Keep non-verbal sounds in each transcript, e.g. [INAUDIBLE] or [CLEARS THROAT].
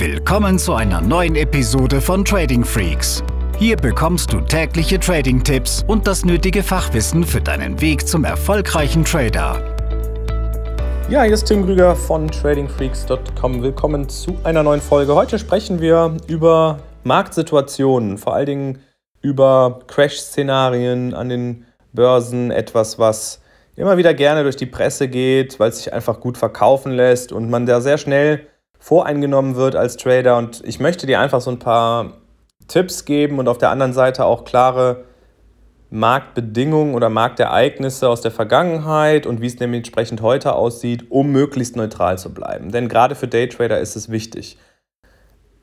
Willkommen zu einer neuen Episode von Trading Freaks. Hier bekommst du tägliche Trading-Tipps und das nötige Fachwissen für deinen Weg zum erfolgreichen Trader. Ja, hier ist Tim Krüger von tradingfreaks.com. Willkommen zu einer neuen Folge. Heute sprechen wir über Marktsituationen, vor allen Dingen über Crash-Szenarien an den Börsen, etwas, was immer wieder gerne durch die Presse geht, weil es sich einfach gut verkaufen lässt und man da sehr schnell voreingenommen wird als Trader. Und ich möchte dir einfach so ein paar Tipps geben und auf der anderen Seite auch klare Marktbedingungen oder Marktereignisse aus der Vergangenheit und wie es nämlich entsprechend heute aussieht, um möglichst neutral zu bleiben. Denn gerade für Daytrader ist es wichtig.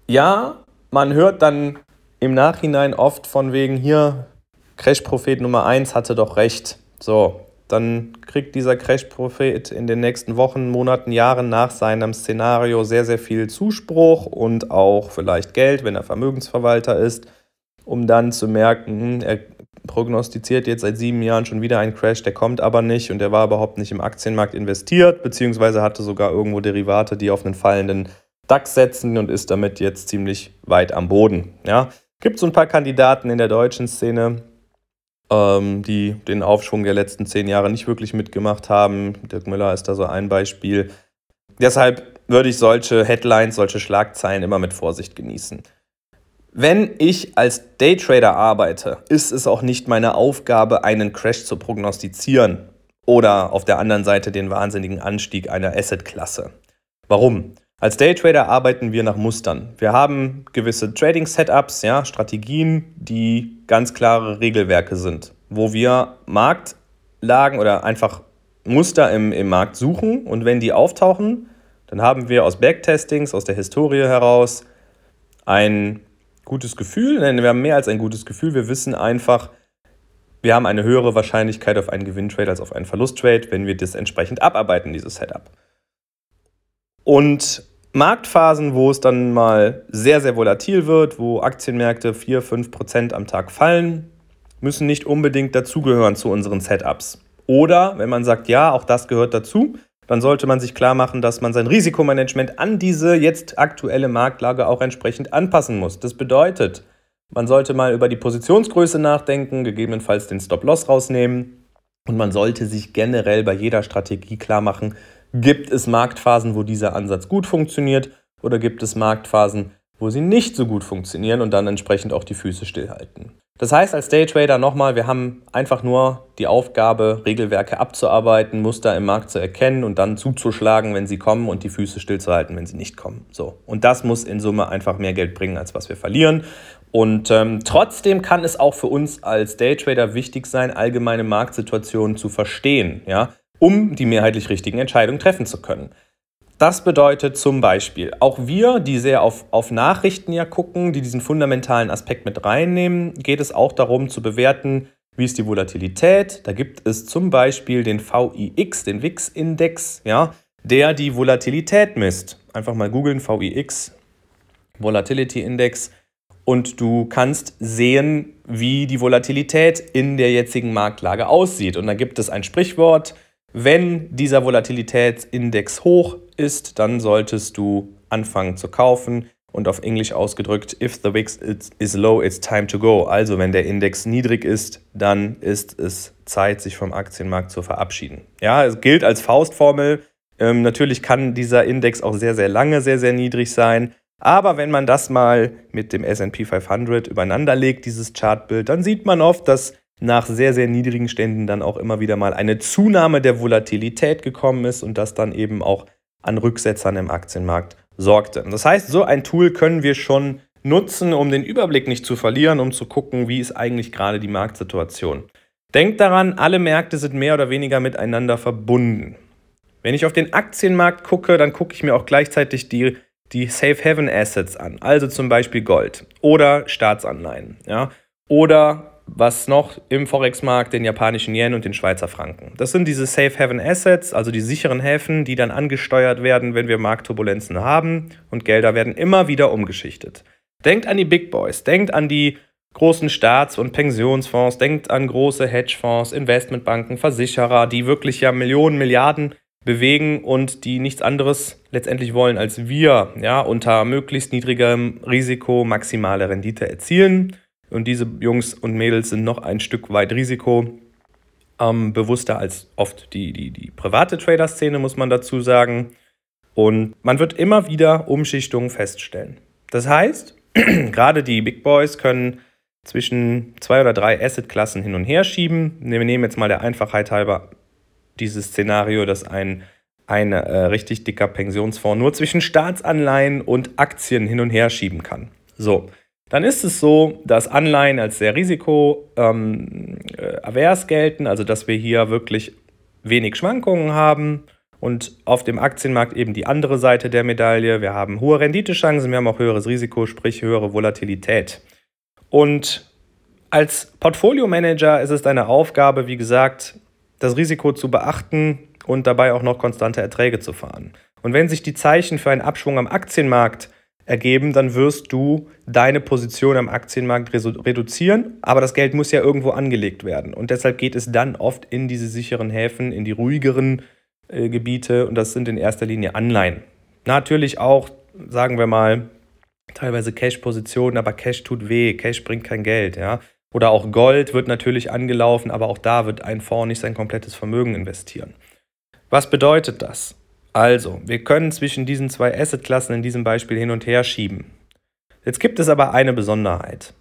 Ja, man hört dann im Nachhinein oft von wegen hier, Crash-Prophet Nummer 1 hatte doch recht. So, dann kriegt dieser Crash-Prophet in den nächsten Wochen, Monaten, Jahren nach seinem Szenario sehr, sehr viel Zuspruch und auch vielleicht Geld, wenn er Vermögensverwalter ist, um dann zu merken, er prognostiziert jetzt seit sieben Jahren schon wieder einen Crash, der kommt aber nicht und er war überhaupt nicht im Aktienmarkt investiert, beziehungsweise hatte sogar irgendwo Derivate, die auf einen fallenden DAX setzen und ist damit jetzt ziemlich weit am Boden. Ja. Gibt so ein paar Kandidaten in der deutschen Szene, ähm, die den Aufschwung der letzten zehn Jahre nicht wirklich mitgemacht haben. Dirk Müller ist da so ein Beispiel. Deshalb würde ich solche Headlines, solche Schlagzeilen immer mit Vorsicht genießen. Wenn ich als Daytrader arbeite, ist es auch nicht meine Aufgabe, einen Crash zu prognostizieren oder auf der anderen Seite den wahnsinnigen Anstieg einer Assetklasse. Warum? Als Daytrader arbeiten wir nach Mustern. Wir haben gewisse Trading-Setups, ja, Strategien, die ganz klare Regelwerke sind, wo wir Marktlagen oder einfach Muster im, im Markt suchen und wenn die auftauchen, dann haben wir aus Backtestings, aus der Historie heraus ein gutes Gefühl, denn wir haben mehr als ein gutes Gefühl, wir wissen einfach, wir haben eine höhere Wahrscheinlichkeit auf einen Gewinntrade als auf einen Verlusttrade, wenn wir das entsprechend abarbeiten, dieses Setup. Und Marktphasen, wo es dann mal sehr, sehr volatil wird, wo Aktienmärkte 4, 5 Prozent am Tag fallen, müssen nicht unbedingt dazugehören zu unseren Setups. Oder wenn man sagt, ja, auch das gehört dazu, dann sollte man sich klar machen, dass man sein Risikomanagement an diese jetzt aktuelle Marktlage auch entsprechend anpassen muss. Das bedeutet, man sollte mal über die Positionsgröße nachdenken, gegebenenfalls den Stop-Loss rausnehmen und man sollte sich generell bei jeder Strategie klar machen, Gibt es Marktphasen, wo dieser Ansatz gut funktioniert oder gibt es Marktphasen, wo sie nicht so gut funktionieren und dann entsprechend auch die Füße stillhalten? Das heißt, als Daytrader nochmal, wir haben einfach nur die Aufgabe, Regelwerke abzuarbeiten, Muster im Markt zu erkennen und dann zuzuschlagen, wenn sie kommen und die Füße stillzuhalten, wenn sie nicht kommen. So. Und das muss in Summe einfach mehr Geld bringen, als was wir verlieren. Und ähm, trotzdem kann es auch für uns als Daytrader wichtig sein, allgemeine Marktsituationen zu verstehen. Ja? Um die mehrheitlich richtigen Entscheidungen treffen zu können. Das bedeutet zum Beispiel, auch wir, die sehr auf, auf Nachrichten ja gucken, die diesen fundamentalen Aspekt mit reinnehmen, geht es auch darum zu bewerten, wie ist die Volatilität. Da gibt es zum Beispiel den VIX, den VIX-Index, ja, der die Volatilität misst. Einfach mal googeln, VIX, Volatility Index, und du kannst sehen, wie die Volatilität in der jetzigen Marktlage aussieht. Und da gibt es ein Sprichwort, wenn dieser Volatilitätsindex hoch ist, dann solltest du anfangen zu kaufen. Und auf Englisch ausgedrückt, if the VIX is low, it's time to go. Also wenn der Index niedrig ist, dann ist es Zeit, sich vom Aktienmarkt zu verabschieden. Ja, es gilt als Faustformel. Ähm, natürlich kann dieser Index auch sehr, sehr lange sehr, sehr niedrig sein. Aber wenn man das mal mit dem SP 500 übereinander legt, dieses Chartbild, dann sieht man oft, dass nach sehr, sehr niedrigen Ständen dann auch immer wieder mal eine Zunahme der Volatilität gekommen ist und das dann eben auch an Rücksetzern im Aktienmarkt sorgte. Das heißt, so ein Tool können wir schon nutzen, um den Überblick nicht zu verlieren, um zu gucken, wie ist eigentlich gerade die Marktsituation. Denkt daran, alle Märkte sind mehr oder weniger miteinander verbunden. Wenn ich auf den Aktienmarkt gucke, dann gucke ich mir auch gleichzeitig die, die Safe Haven Assets an, also zum Beispiel Gold oder Staatsanleihen, ja, oder was noch im Forex-Markt, den japanischen Yen und den Schweizer Franken. Das sind diese Safe Haven Assets, also die sicheren Häfen, die dann angesteuert werden, wenn wir Marktturbulenzen haben und Gelder werden immer wieder umgeschichtet. Denkt an die Big Boys, denkt an die großen Staats- und Pensionsfonds, denkt an große Hedgefonds, Investmentbanken, Versicherer, die wirklich ja Millionen, Milliarden bewegen und die nichts anderes letztendlich wollen als wir, ja, unter möglichst niedrigem Risiko maximale Rendite erzielen. Und diese Jungs und Mädels sind noch ein Stück weit risikobewusster ähm, als oft die, die, die private Trader-Szene, muss man dazu sagen. Und man wird immer wieder Umschichtungen feststellen. Das heißt, [CLEARS THROAT] gerade die Big Boys können zwischen zwei oder drei Asset-Klassen hin und her schieben. Wir nehmen jetzt mal der Einfachheit halber dieses Szenario, dass ein, ein äh, richtig dicker Pensionsfonds nur zwischen Staatsanleihen und Aktien hin und her schieben kann. So, dann ist es so, dass Anleihen als sehr risikoavers ähm, äh, gelten, also dass wir hier wirklich wenig Schwankungen haben und auf dem Aktienmarkt eben die andere Seite der Medaille. Wir haben hohe Renditechancen, wir haben auch höheres Risiko, sprich höhere Volatilität. Und als Portfolio-Manager ist es deine Aufgabe, wie gesagt, das Risiko zu beachten und dabei auch noch konstante Erträge zu fahren. Und wenn sich die Zeichen für einen Abschwung am Aktienmarkt ergeben, dann wirst du deine Position am Aktienmarkt reduzieren, aber das Geld muss ja irgendwo angelegt werden. Und deshalb geht es dann oft in diese sicheren Häfen, in die ruhigeren äh, Gebiete und das sind in erster Linie Anleihen. Natürlich auch, sagen wir mal, teilweise Cash-Positionen, aber Cash tut weh, Cash bringt kein Geld, ja. Oder auch Gold wird natürlich angelaufen, aber auch da wird ein Fonds nicht sein komplettes Vermögen investieren. Was bedeutet das? Also, wir können zwischen diesen zwei Assetklassen in diesem Beispiel hin und her schieben. Jetzt gibt es aber eine Besonderheit.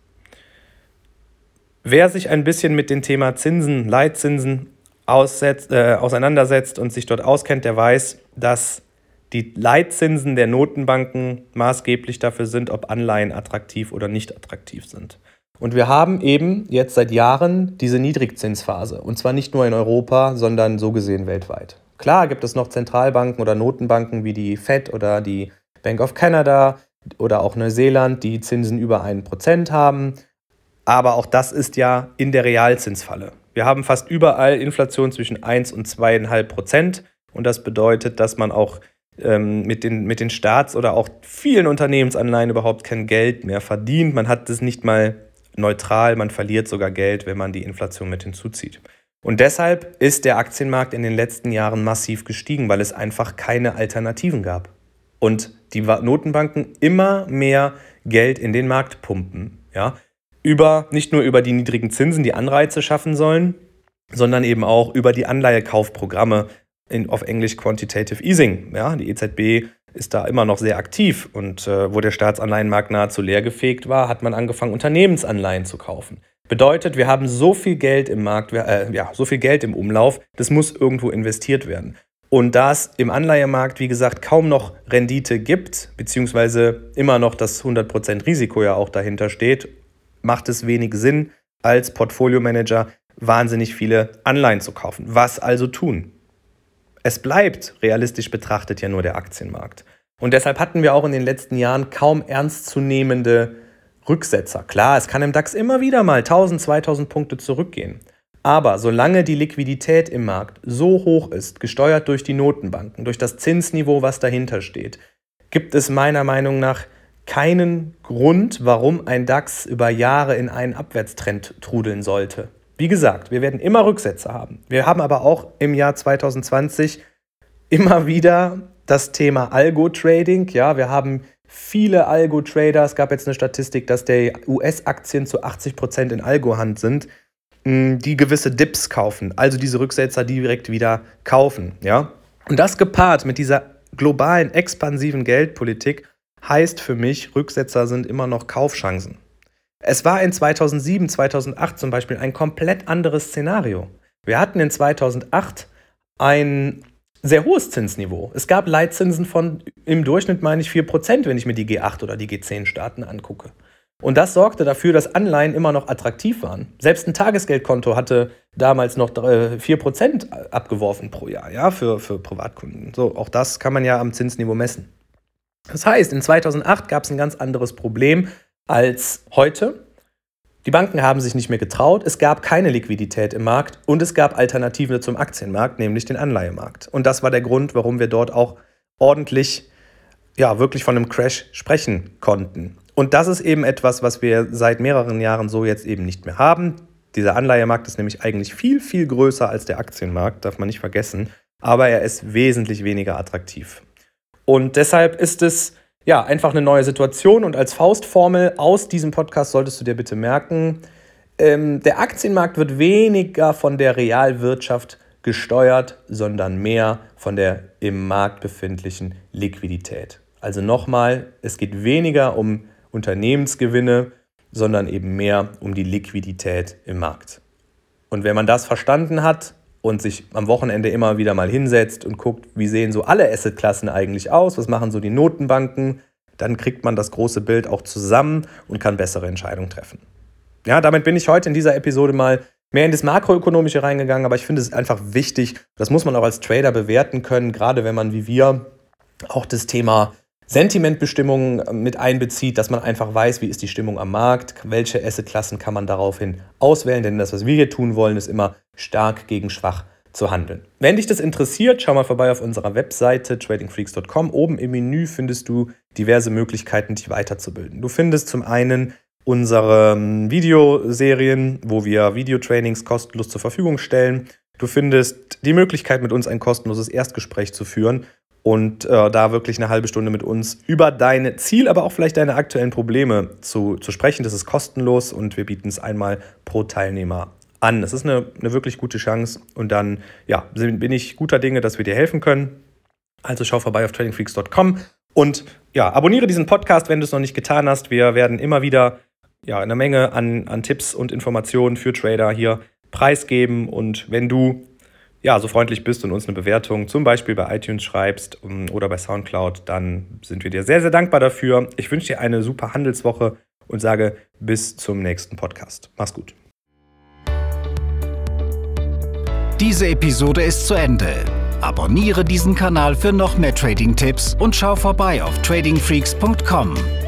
Wer sich ein bisschen mit dem Thema Zinsen, Leitzinsen aussetzt, äh, auseinandersetzt und sich dort auskennt, der weiß, dass die Leitzinsen der Notenbanken maßgeblich dafür sind, ob Anleihen attraktiv oder nicht attraktiv sind. Und wir haben eben jetzt seit Jahren diese Niedrigzinsphase. Und zwar nicht nur in Europa, sondern so gesehen weltweit. Klar gibt es noch Zentralbanken oder Notenbanken wie die Fed oder die Bank of Canada oder auch Neuseeland, die Zinsen über 1% haben. Aber auch das ist ja in der Realzinsfalle. Wir haben fast überall Inflation zwischen 1 und 2,5 Prozent. Und das bedeutet, dass man auch ähm, mit, den, mit den Staats- oder auch vielen Unternehmensanleihen überhaupt kein Geld mehr verdient. Man hat es nicht mal neutral, man verliert sogar Geld, wenn man die Inflation mit hinzuzieht. Und deshalb ist der Aktienmarkt in den letzten Jahren massiv gestiegen, weil es einfach keine Alternativen gab. Und die Notenbanken immer mehr Geld in den Markt pumpen. Ja? über, nicht nur über die niedrigen Zinsen, die Anreize schaffen sollen, sondern eben auch über die Anleihekaufprogramme in, auf Englisch Quantitative Easing. Ja, die EZB ist da immer noch sehr aktiv und äh, wo der Staatsanleihenmarkt nahezu leergefegt war, hat man angefangen, Unternehmensanleihen zu kaufen. Bedeutet, wir haben so viel Geld im Markt, äh, ja, so viel Geld im Umlauf, das muss irgendwo investiert werden. Und da es im Anleihemarkt, wie gesagt, kaum noch Rendite gibt, beziehungsweise immer noch das 100% Risiko ja auch dahinter steht macht es wenig Sinn, als Portfolio-Manager wahnsinnig viele Anleihen zu kaufen. Was also tun? Es bleibt realistisch betrachtet ja nur der Aktienmarkt. Und deshalb hatten wir auch in den letzten Jahren kaum ernstzunehmende Rücksetzer. Klar, es kann im DAX immer wieder mal 1000, 2000 Punkte zurückgehen. Aber solange die Liquidität im Markt so hoch ist, gesteuert durch die Notenbanken, durch das Zinsniveau, was dahinter steht, gibt es meiner Meinung nach keinen Grund, warum ein DAX über Jahre in einen Abwärtstrend trudeln sollte. Wie gesagt, wir werden immer Rücksätze haben. Wir haben aber auch im Jahr 2020 immer wieder das Thema Algo-Trading. Ja, wir haben viele Algo-Trader. Es gab jetzt eine Statistik, dass der US-Aktien zu 80 Prozent in Algo-Hand sind, die gewisse Dips kaufen, also diese Rücksetzer direkt wieder kaufen. Ja? Und das gepaart mit dieser globalen expansiven Geldpolitik heißt für mich, Rücksetzer sind immer noch Kaufchancen. Es war in 2007, 2008 zum Beispiel ein komplett anderes Szenario. Wir hatten in 2008 ein sehr hohes Zinsniveau. Es gab Leitzinsen von im Durchschnitt, meine ich, 4%, wenn ich mir die G8 oder die G10-Staaten angucke. Und das sorgte dafür, dass Anleihen immer noch attraktiv waren. Selbst ein Tagesgeldkonto hatte damals noch 4% abgeworfen pro Jahr, ja, für, für Privatkunden. So, auch das kann man ja am Zinsniveau messen. Das heißt, in 2008 gab es ein ganz anderes Problem als heute. Die Banken haben sich nicht mehr getraut, es gab keine Liquidität im Markt und es gab Alternativen zum Aktienmarkt, nämlich den Anleihemarkt. Und das war der Grund, warum wir dort auch ordentlich, ja, wirklich von einem Crash sprechen konnten. Und das ist eben etwas, was wir seit mehreren Jahren so jetzt eben nicht mehr haben. Dieser Anleihemarkt ist nämlich eigentlich viel, viel größer als der Aktienmarkt, darf man nicht vergessen. aber er ist wesentlich weniger attraktiv. Und deshalb ist es ja einfach eine neue Situation und als Faustformel aus diesem Podcast solltest du dir bitte merken, ähm, der Aktienmarkt wird weniger von der Realwirtschaft gesteuert, sondern mehr von der im Markt befindlichen Liquidität. Also nochmal, es geht weniger um Unternehmensgewinne, sondern eben mehr um die Liquidität im Markt. Und wenn man das verstanden hat und sich am Wochenende immer wieder mal hinsetzt und guckt, wie sehen so alle Assetklassen eigentlich aus, was machen so die Notenbanken, dann kriegt man das große Bild auch zusammen und kann bessere Entscheidungen treffen. Ja, damit bin ich heute in dieser Episode mal mehr in das Makroökonomische reingegangen, aber ich finde es einfach wichtig, das muss man auch als Trader bewerten können, gerade wenn man wie wir auch das Thema Sentimentbestimmungen mit einbezieht, dass man einfach weiß, wie ist die Stimmung am Markt, welche Assetklassen kann man daraufhin auswählen, denn das, was wir hier tun wollen, ist immer stark gegen schwach zu handeln. Wenn dich das interessiert, schau mal vorbei auf unserer Webseite tradingfreaks.com. Oben im Menü findest du diverse Möglichkeiten, dich weiterzubilden. Du findest zum einen unsere ähm, Videoserien, wo wir Videotrainings kostenlos zur Verfügung stellen. Du findest die Möglichkeit, mit uns ein kostenloses Erstgespräch zu führen und äh, da wirklich eine halbe Stunde mit uns über dein Ziel, aber auch vielleicht deine aktuellen Probleme zu, zu sprechen. Das ist kostenlos und wir bieten es einmal pro Teilnehmer an. Es ist eine, eine wirklich gute Chance und dann ja, bin ich guter Dinge, dass wir dir helfen können. Also schau vorbei auf tradingfreaks.com und ja, abonniere diesen Podcast, wenn du es noch nicht getan hast. Wir werden immer wieder ja, eine Menge an, an Tipps und Informationen für Trader hier preisgeben. Und wenn du ja, so freundlich bist und uns eine Bewertung zum Beispiel bei iTunes schreibst um, oder bei Soundcloud, dann sind wir dir sehr, sehr dankbar dafür. Ich wünsche dir eine super Handelswoche und sage bis zum nächsten Podcast. Mach's gut. Diese Episode ist zu Ende. Abonniere diesen Kanal für noch mehr Trading-Tipps und schau vorbei auf tradingfreaks.com.